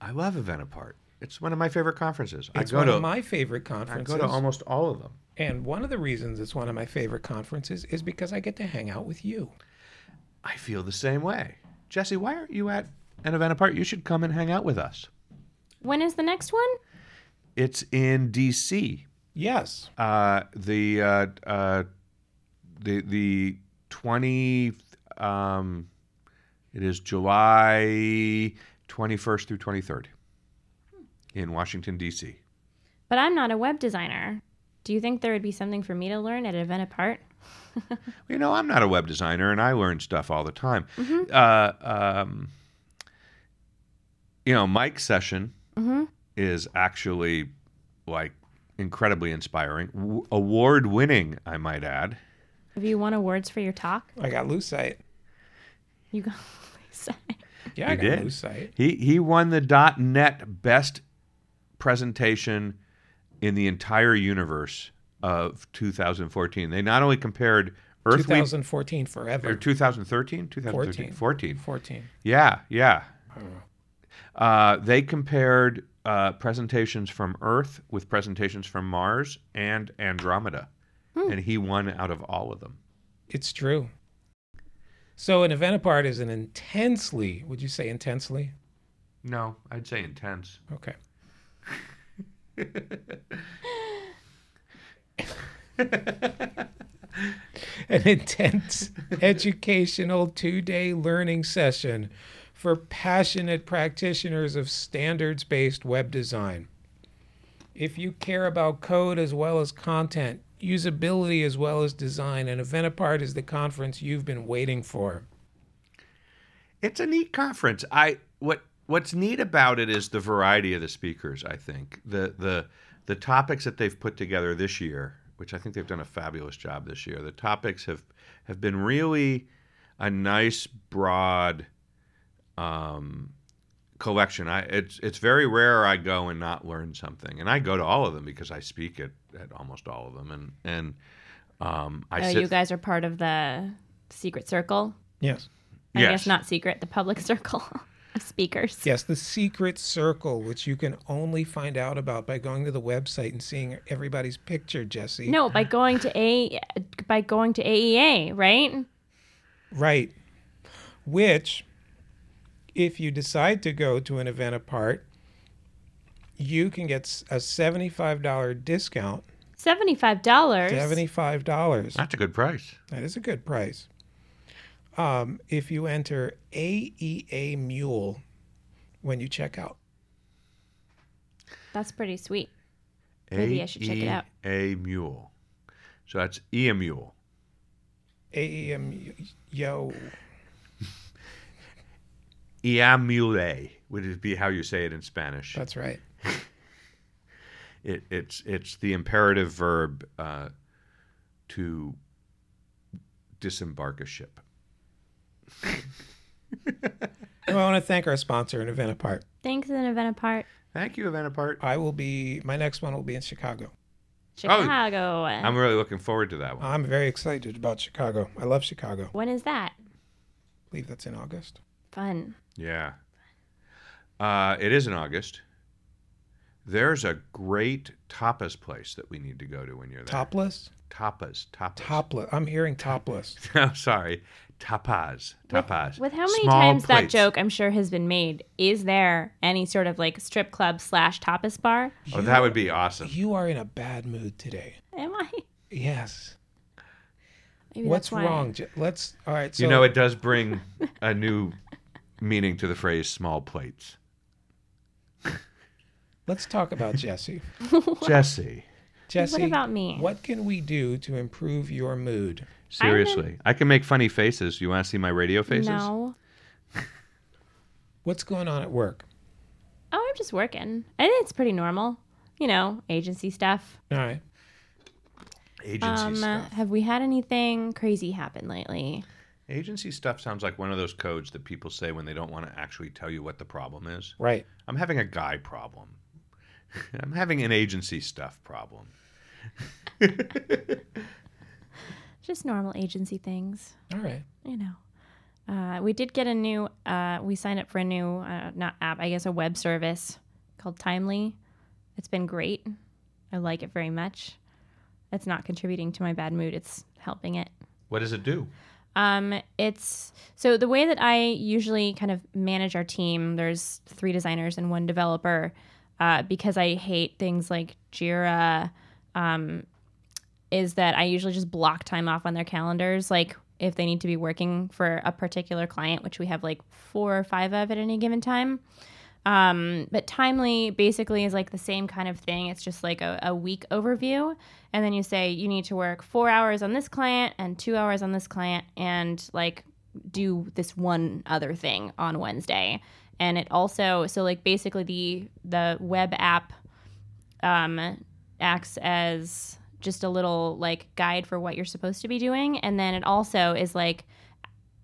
I love Event Apart. It's one of my favorite conferences.
It's
I go
one
to
of my favorite conferences.
I go to almost all of them.
and one of the reasons it's one of my favorite conferences is because I get to hang out with you.
I feel the same way. Jesse, why aren't you at an Event Apart? You should come and hang out with us.
When is the next one?
It's in D.C.
Yes.
Uh, the uh, uh, the the twenty um, it is July twenty first through twenty third in Washington D.C.
But I'm not a web designer. Do you think there would be something for me to learn at Event Apart? (laughs)
You know, I'm not a web designer, and I learn stuff all the time. Uh, um, you know, Mike's session is actually like incredibly inspiring, w- award winning, I might add.
Have you won awards for your talk?
I got Lucite.
You go. (laughs) say.
Yeah,
He
I got
did.
Lucite.
He he won the .NET best presentation in the entire universe of 2014. They not only compared Earthly
2014
or
forever.
2013, 2013, 14.
14.
Yeah, yeah. Uh, they compared uh, presentations from Earth with presentations from Mars and Andromeda, and he won out of all of them.
It's true. So an event apart is an intensely, would you say intensely?
No, I'd say intense.
Okay. (laughs) An intense educational two day learning session for passionate practitioners of standards based web design. If you care about code as well as content, usability as well as design, an event apart is the conference you've been waiting for.
It's a neat conference. I what what's neat about it is the variety of the speakers. I think the the the topics that they've put together this year, which I think they've done a fabulous job this year. The topics have have been really a nice broad um, collection. I it's it's very rare I go and not learn something, and I go to all of them because I speak at, at almost all of them, and and um, I
Oh,
sit.
you guys are part of the secret circle.
Yes.
I
Yes.
guess not secret, the public (laughs) circle of speakers.
Yes, the secret circle, which you can only find out about by going to the website and seeing everybody's picture, Jesse.
No, by going to a by going to AEA, right?
Right. Which, if you decide to go to an event apart, you can get a $75 discount.
Seventy-five dollars.
$75.
That's a good price.
That is a good price. Um, if you enter AEA Mule when you check out.
That's pretty sweet. Maybe I should check it out.
A mule. So that's E a mule.
AEM Yo. (laughs)
Iamule would be how you say it in Spanish.
That's right. (laughs)
It, it's it's the imperative verb uh, to disembark a ship. (laughs)
I want to thank our sponsor, an event apart.
Thanks, an event apart.
Thank you, event apart.
I will be, my next one will be in Chicago.
Chicago.
I'm really looking forward to that one.
I'm very excited about Chicago. I love Chicago.
when is that?
I believe that's in August.
Fun.
Yeah. Uh, it is in August. There's a great tapas place that we need to go to when you're there.
Topless?
Tapas. Tapas.
Topless. I'm hearing topless. (laughs)
I'm sorry. Tapas. Tapas.
With how many
Small
times that joke I'm sure has been made, is there any sort of like strip club slash tapas bar?
Oh, that would be awesome.
You are in a bad mood today.
Am I?
Yes.
Maybe
What's
that's why.
wrong? Je- Let's. All right. So
you know, it does bring a new meaning to the phrase small plates.
let's talk about Jesse. (laughs)
Jesse,
Jesse,
about me?
What can we do to improve your mood?
seriously. I can make funny faces. You want to see my radio faces?
No. (laughs)
What's going on at work?
Oh, I'm just working. I think it's pretty normal. You know, agency stuff.
All right.
Agency
Um,
stuff.
have we had anything crazy happen lately?
Agency stuff sounds like one of those codes that people say when they don't want to actually tell you what the problem is.
Right.
I'm having a guy problem. (laughs) I'm having an agency stuff problem. (laughs)
Just normal agency things.
All right.
you know. Uh, we did get a new, uh, we signed up for a new, uh, not app, I guess a web service called Timely. It's been great. I like it very much. It's not contributing to my bad mood, it's helping it.
What does it do?
Um, it's so the way that I usually kind of manage our team. There's three designers and one developer, uh, because I hate things like Jira. Um, is that I usually just block time off on their calendars, like if they need to be working for a particular client, which we have like four or five of at any given time. Um, but Timely basically is like the same kind of thing. It's just like a, a week overview. And then you say you need to work four hours on this client and two hours on this client and like do this one other thing on Wednesday. And it also, so like basically the, the web app um, acts as just a little like guide for what you're supposed to be doing. And then it also is like,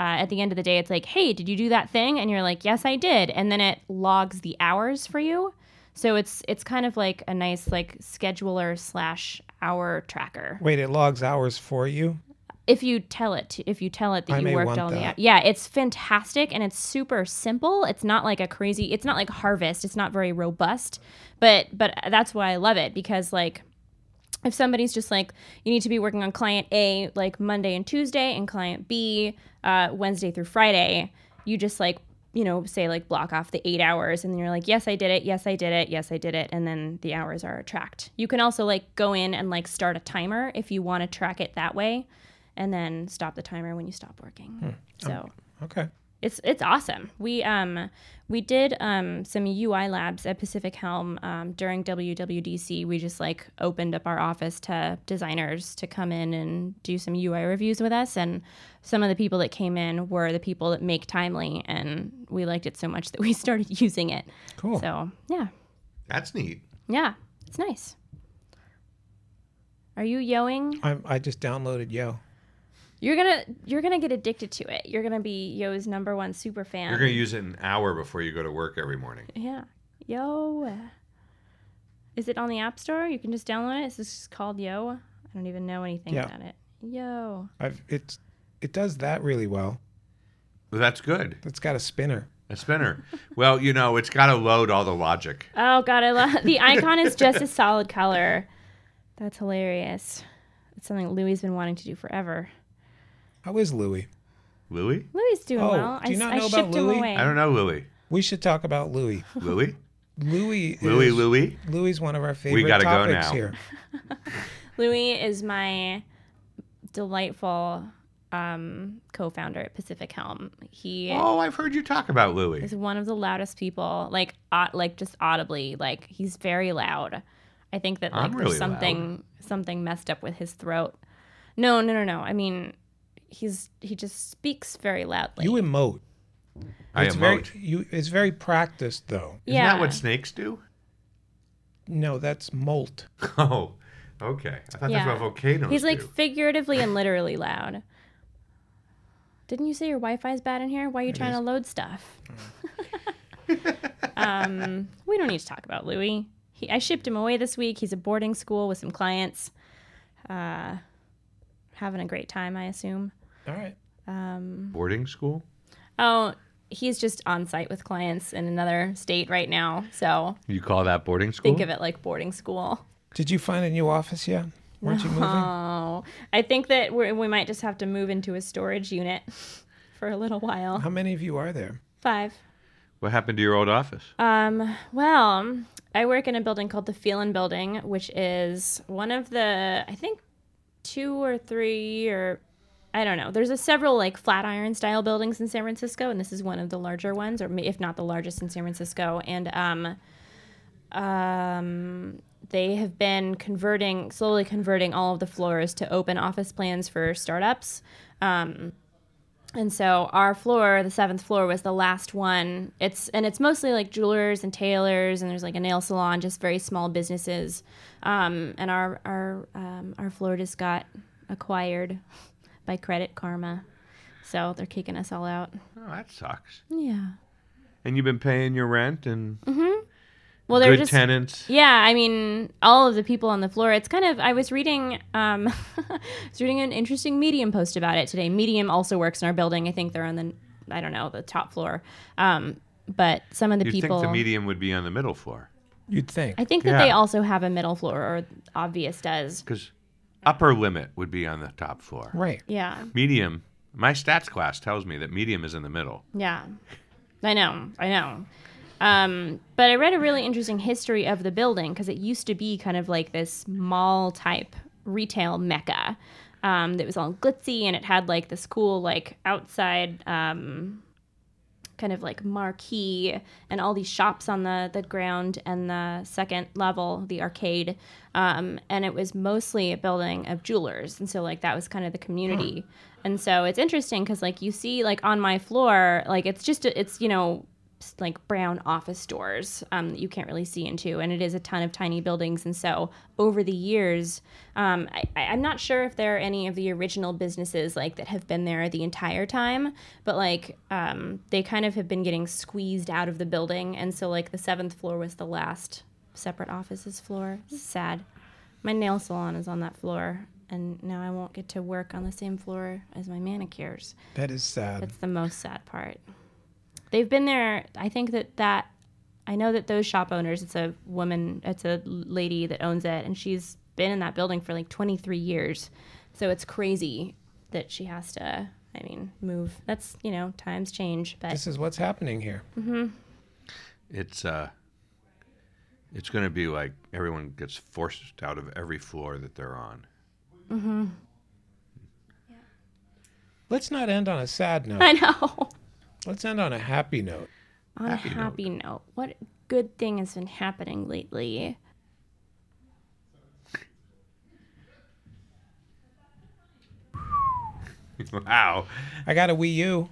uh, at the end of the day, it's like, hey, did you do that thing? And you're like, yes, I did. And then it logs the hours for you. So it's it's kind of like a nice like scheduler slash hour tracker.
Wait, it logs hours for you?
If you tell it, to, if you tell it that
I
you worked on the yeah, it's fantastic and it's super simple. It's not like a crazy. It's not like Harvest. It's not very robust, but but that's why I love it because like if somebody's just like you need to be working on client A like Monday and Tuesday and client B uh, Wednesday through Friday, you just like you know say like block off the eight hours and then you're like yes I did it yes I did it yes I did it and then the hours are tracked. You can also like go in and like start a timer if you want to track it that way, and then stop the timer when you stop working. So
Okay.
it's it's awesome. We um we did um some UI labs at Pacific Helm um, during WWDC. We just like opened up our office to designers to come in and do some UI reviews with us, and some of the people that came in were the people that make Timely, and we liked it so much that we (laughs) started using it.
Cool.
So yeah,
That's neat.
yeah, it's nice. Are you yoing?
I'm, I just downloaded Yo.
You're gonna you're gonna get addicted to it. You're gonna be Yo's number one super fan.
You're going to use it an hour before you go to work every morning.
Yeah. Yo. Is it on the App Store? You can just download it. It's just called Yo. I don't even know anything
Yeah.
about it. Yo.
I've it's it does that really well.
Well, that's good.
It's got a spinner.
A spinner. (laughs) well, you know, it's got to load all the logic.
Oh god, I love the (laughs) icon is just a solid color. That's hilarious. It's something Louis has been wanting to do forever.
How is Louis?
Louis?
Louis doing
Oh,
well.
do you
I,
not
I
know about
shipped
Louis?
I don't know Louis.
We should talk about Louis. (laughs)
Louis?
Louis.
Louis,
is,
Louis?
Louis is one of our favorite we
gotta go
topics
now.
here. (laughs)
Louis is my delightful um, co-founder at Pacific Helm. He
Oh, I've heard you talk about Louis.
He's one of the loudest people, like au- like just audibly. Like he's very loud. I think that like
I'm
there's
really
something something messed up with his throat. No, no, no, no. I mean, he's he just speaks very loudly.
You emote.
I
it's
emote.
very you. It's very practiced though.
Isn't
yeah.
that what snakes do?
No, that's molt. (laughs)
Oh, okay. I thought
Yeah.
that's what volcanoes
He's like
do.
figuratively and literally loud. Didn't you say your Wi-Fi's bad in here? Why are you trying to load stuff? (laughs) um, we don't need to talk about Louis. He, I shipped him away this week. He's at boarding school with some clients. Uh, having a great time, I assume.
All right.
Um,
Boarding school?
oh, he's just on site with clients in another state right now. So
You call that boarding school?
think of it like boarding school.
Did you find a new office yet? Weren't you moving?
Oh, I think that we we might just have to move into a storage unit (laughs) for a little while.
How many of you are there?
Five.
What happened to your old office?
Um, well, I work in a building called the Phelan Building, which is one of the, I think, two or three or I don't know. There's a several like Flatiron style buildings in San Francisco, and this is one of the larger ones, or if not the largest in San Francisco. And um, um, they have been converting, slowly converting all of the floors to open office plans for startups. Um, and so our floor, the seventh floor, was the last one. It's and it's mostly like jewelers and tailors, and there's like a nail salon, just very small businesses. Um, and our our um, our floor just got acquired (laughs) by Credit Karma, so they're kicking us all out.
Oh, that sucks.
Yeah.
And you've been paying your rent and
Well, they're
good
just
tenants.
Yeah, I mean, all of the people on the floor. It's kind of. I was reading. Um, (laughs) I was reading an interesting Medium post about it today. Medium also works in our building. I think they're on the. I don't know the top floor. Um, but some of the
You'd
people.
think the medium would be on the middle floor
You'd think.
I think that they also have a middle floor, or Obvious does.
because upper limit would be on the top floor.
Right.
Yeah,
Medium, my stats class tells me that medium is in the middle.
yeah. I know. I know. Um, but I read a really interesting history of the building because it used to be kind of like this mall type retail mecca um, that was all glitzy and it had like this cool like outside um, kind of like marquee and all these shops on the, the ground and the second level the arcade. Um, and it was mostly a building of jewelers. And so like that was kind of the community. And so it's interesting because like you see like on my floor like it's just a, it's you know like brown office doors um, that you can't really see into and it is a ton of tiny buildings and so over the years um, I, i'm not sure if there are any of the original businesses like that have been there the entire time but like um, they kind of have been getting squeezed out of the building and so like the seventh floor was the last separate offices floor This is sad my nail salon is on that floor and now i won't get to work on the same floor as my manicures
That is sad.
that's the most sad part. They've been there. I think that that I know that those shop owners. It's a woman. It's a lady that owns it, and she's been in that building for like 23 years. So it's crazy that she has to. I mean, move. That's you know, times change, but
This is what's happening here. Mm-hmm.
It's uh, it's going to be like everyone gets forced out of every floor that they're on. Mm-hmm. Yeah.
Let's not end on a sad note. (laughs)
I know.
Let's end on a happy note.
On
Happy
a
note.
happy note, what good thing has been happening lately?
wow.
I got a Wii U.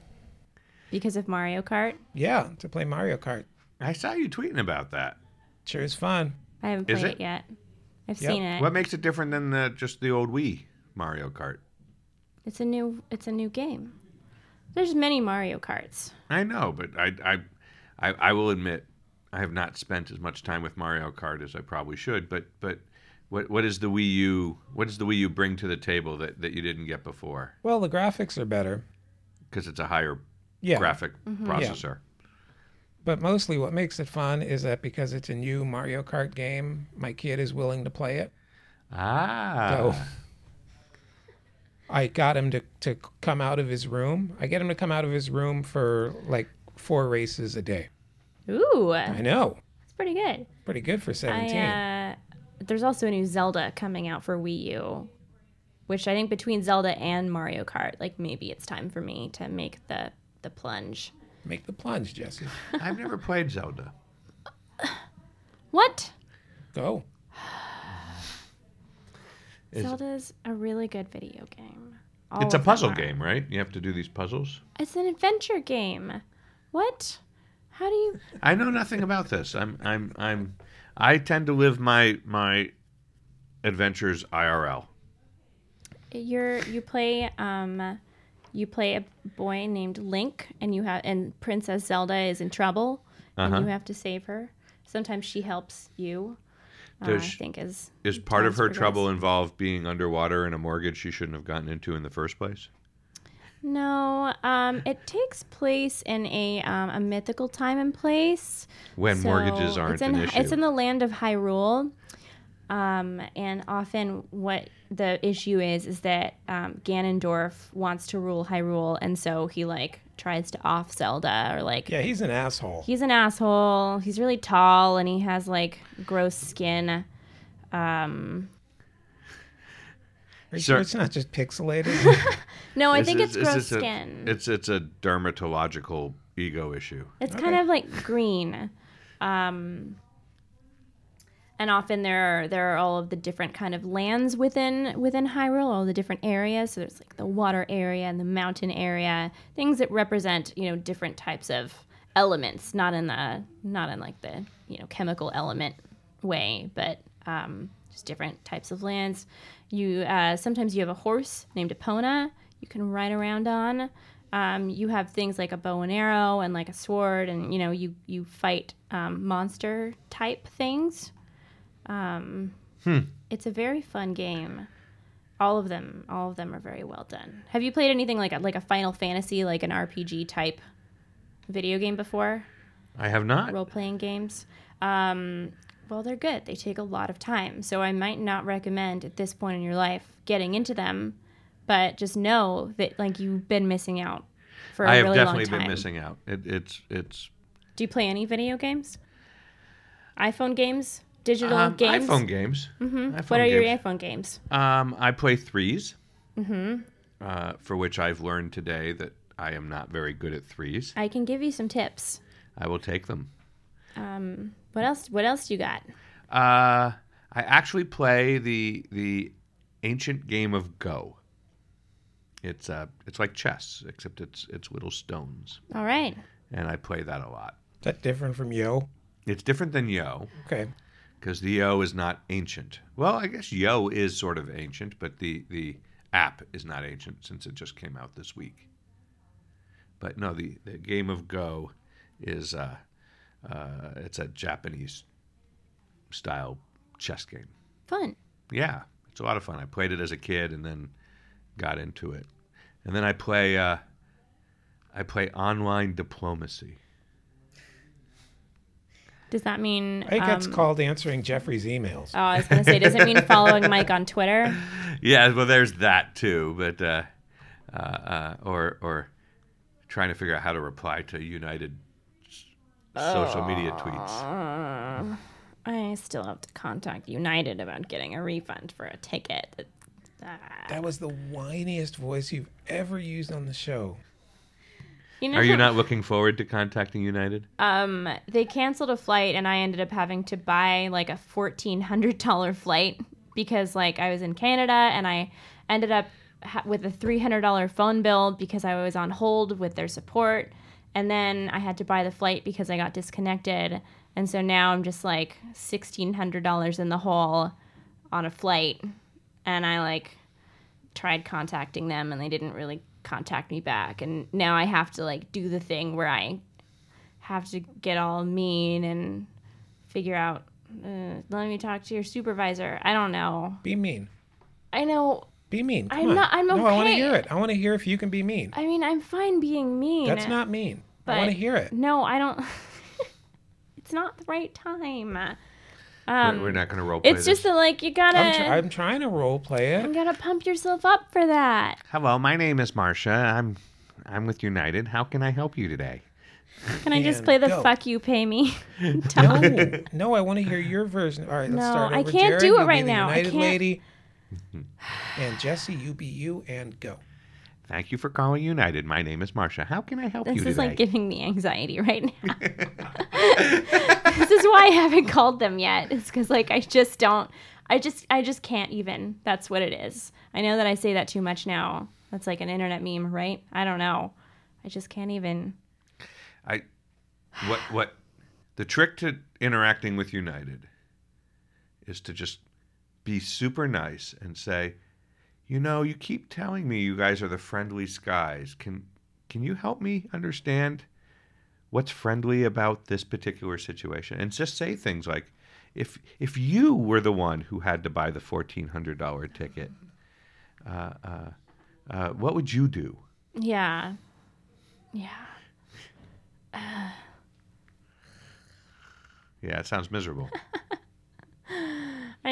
Because of Mario Kart,
Yeah, to play Mario Kart.
I saw you tweeting about that.
Sure is fun.
I haven't played
it?
it yet. I've
Yep.
seen it.
What makes it different than the, just the old Wii Mario Kart?
It's a new. It's a new game. There's many Mario Karts.
I know, but I, I, I, I will admit, I have not spent as much time with Mario Kart as I probably should. But, but, what, what is the Wii U? What does the Wii U bring to the table that, that you didn't get before?
Well, the graphics are better.
Because it's a higher
Yeah.
graphic processor.
But mostly what makes it fun is that because it's a new Mario Kart game, my kid is willing to play it.
Ah.
So I got him to, to come out of his room. I get him to come out of his room for like four races a day.
Ooh,
I know.
it's pretty good.
Pretty good for 17.
I, uh, there's also a new Zelda coming out for Wii U, which I think between Zelda and Mario Kart, like maybe it's time for me to make the the plunge.
Make the plunge, Jesse. (laughs)
I've never played Zelda.
What?
Go.
Is-
Zelda's a really good video game. All
It's a puzzle game, right? You have to do these puzzles.
It's an adventure game. What? How do you? (laughs)
I know nothing about this. I'm I'm I'm I tend to live my my adventures IRL.
You're you play um, you play a boy named Link, and you have and Princess Zelda is in trouble, and
Uh-huh.
you have to save her. Sometimes she helps you. Uh, I think is
Is part of her
progress.
trouble involved being underwater in a mortgage she shouldn't have gotten into in the first place?
No, um, it takes place in a um, a mythical time and place.
When
So
mortgages aren't
it's in,
an issue.
It's in the land of Hyrule. Um, and often what the issue is is that um, Ganondorf wants to rule Hyrule, and so he like tries to off Zelda or like
Yeah, he's an asshole.
he's an asshole. He's really tall and he has like gross skin. Um,
Are you
Sir-
sure it's not just pixelated? (laughs) (laughs)
no, I
Is
think
this-
it's
is
gross
this a-
skin.
it's it's a dermatological ego issue.
It's kind of like green. Um, and often there are there are all of the different kind of lands within within Hyrule, all the different areas. So there's like the water area and the mountain area, things that represent you know different types of elements, not in the not in like the you know chemical element way, but um, just different types of lands. You uh, sometimes you have a horse named Epona you can ride around on. Um, you have things like a bow and arrow and like a sword, and you know you you fight um, monster type things. Um, It's a very fun game. All of them, all of them are very well done. Have you played anything like a, like a Final Fantasy, like an RPG type video game before?
I have not.
role playing games. Um, well, they're good. They take a lot of time. So I might not recommend at this point in your life getting into them, but just know that like you've been missing out for a
I have
really long time.
I have definitely been missing out. It, it's it's
Do you play any video games? iPhone games? Digital
um,
games?
iPhone games. Mm-hmm.
What are your iPhone games?
Um, I play 3s Mm-hmm. Uh, for which I've learned today that I am not very good at threes.
I can give you some tips.
I will take them.
Um, what else? What else do you got?
Uh, I actually play the the ancient game of Go. It's uh, it's like chess, except it's it's little stones,
All right.
and I play that a lot.
Is that different from Yo?
It's different than Yo
Okay.
Because the Yo is not ancient. Well, I guess Yo is sort of ancient, but the the app is not ancient since it just came out this week. But no, the, the game of Go is uh, uh, it's a Japanese style chess game.
Fun.
Yeah, it's a lot of fun. I played it as a kid and then got into it. And then I play uh, I play online diplomacy.
Does that mean?
I think that's
um,
called answering Jeffrey's emails.
Oh, I was gonna say, does it mean following Mike on Twitter? (laughs)
Yeah, well, there's that too, but uh, uh, uh, or or trying to figure out how to reply to United s- social media tweets.
I still have to contact United about getting a refund for a ticket.
That was the whiniest voice you've ever used on the show.
You know,
Are you not looking forward to contacting United?
Um, they canceled a flight, and I ended up having to buy like a fourteen hundred dollar (laughs) flight because like I was in Canada, and I ended up ha- with a three hundred dollar phone bill because I was on hold with their support, and then I had to buy the flight because I got disconnected, and so now I'm just like sixteen hundred dollars in the hole on a flight, and I like tried contacting them, and they didn't really contact me back, and now I have to like do the thing where I have to get all mean and figure out uh, let me talk to your supervisor i don't know
Be mean.
i know
Be mean. Come
I'm
on.
not- I'm
No, I want to hear it. I want to hear if you can be mean.
i mean i'm fine being mean
That's not mean.
but
I want to hear it.
no i don't (laughs) it's not the right time Um,
we're, we're not going to role play
it's just that like you gotta
I'm, tr- I'm trying to role play it.
you
it.
gotta pump yourself up for that.
Hello, my name is Marcia. I'm I'm with United. How can I help you today?
Can I just play the
go.
fuck you pay me?
No, (laughs) no, I want to hear your version. All right, let's start.
No,
start
I can't
Jared,
do it right
the
now. I can't-
lady. (laughs) and Jesse, you be you and go.
Thank you for calling United. My name is Marcia. How can I help
This
you today?
This is like giving me anxiety right now. (laughs) (laughs) this is why I haven't called them yet. It's because like I just don't. I just I just can't even. That's what it is. I know that I say that too much now. That's like an internet meme, right? I don't know. I just can't even.
I what what the trick to interacting with United is to just be super nice and say, you know, you keep telling me you guys are the friendly skies. Can can you help me understand what's friendly about this particular situation? And just say things like, if if you were the one who had to buy the fourteen hundred dollar ticket, uh, uh, uh, what would you do?
Yeah. Yeah.
Yeah, it sounds miserable. (laughs)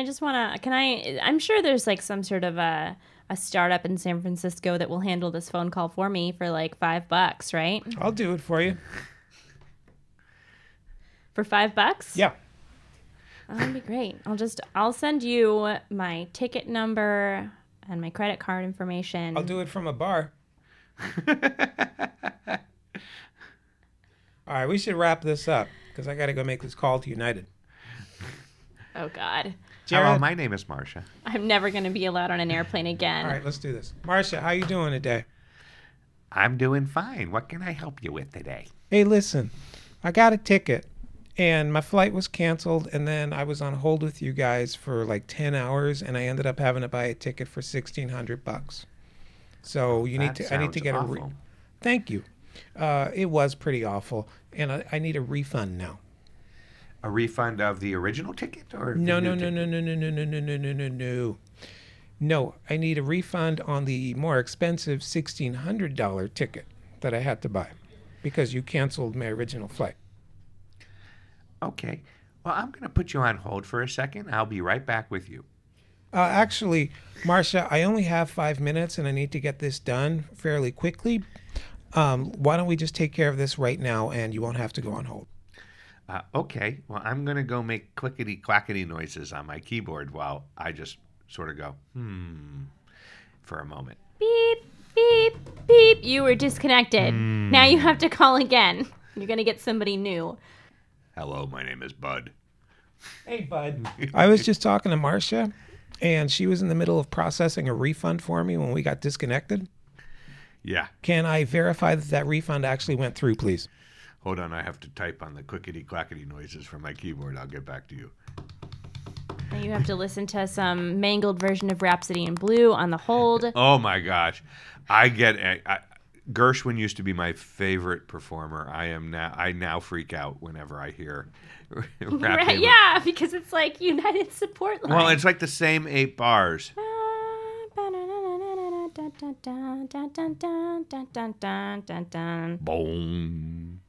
I just want to. Can I? I'm sure there's like some sort of a a startup in San Francisco that will handle this phone call for me for like five bucks, right?
I'll do it for you.
For five bucks?
Yeah.
Oh, that'd be great. I'll just I'll send you my ticket number and my credit card information.
I'll do it from a bar. (laughs) All right, we should wrap this up because I got to go make this call to United.
Oh God,
Hello, my name is Marcia.
I'm never gonna be allowed on an airplane again.
all right, let's do this. Marcia, how you doing today?
I'm doing fine. What can I help you with today?
Hey, listen, I got a ticket and my flight was canceled and then I was on hold with you guys for like 10 hours and I ended up having to buy a ticket for 1600 bucks. So you need to I need to
sounds
get a re- Thank you. Uh, it was pretty awful and I, I need a refund now.
A refund of the original ticket or
No, no, no,
ticket?
no, no, no, no, no, no, no, no, no. No, I need a refund on the more expensive $1,600 ticket that I had to buy because you canceled my original flight.
Okay. Well, I'm going to put you on hold for a second. I'll be right back with you.
Uh, actually, Marcia, I only have five minutes and I need to get this done fairly quickly. Um, why don't we just take care of this right now and you won't have to go on hold?
Uh, okay. Well, I'm going to go make clickety clackety noises on my keyboard while I just sort of go, hmm, for a moment.
Beep beep beep. You were disconnected. Now you have to call again. You're gonna get somebody new.
Hello, my name is Bud.
Hey, bud. I was just talking to Marcia and she was in the middle of processing a refund for me when we got disconnected.
Yeah.
Can I verify that that refund actually went through, please?
Hold on. I have to type on the clickety clackety noises from my keyboard. I'll get back to you.
Now you have to listen to some mangled version of Rhapsody in Blue on the hold.
Oh my gosh, I get I, I, Gershwin used to be my favorite performer. I am now I now freak out whenever I hear
Right, yeah, because it's like United Support Line.
Well, it's like the same eight bars. Boom.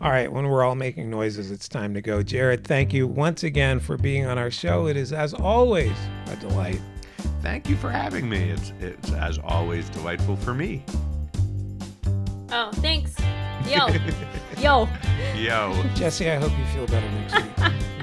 All right, when we're all making noises, it's time to go. Jared, thank you once again for being on our show. It is, as always, a delight.
Thank you for having me. It's it's as always delightful for me.
Oh, thanks. (laughs) Yo. Yo.
Yo.
Jesse, I hope you feel better next week. (laughs)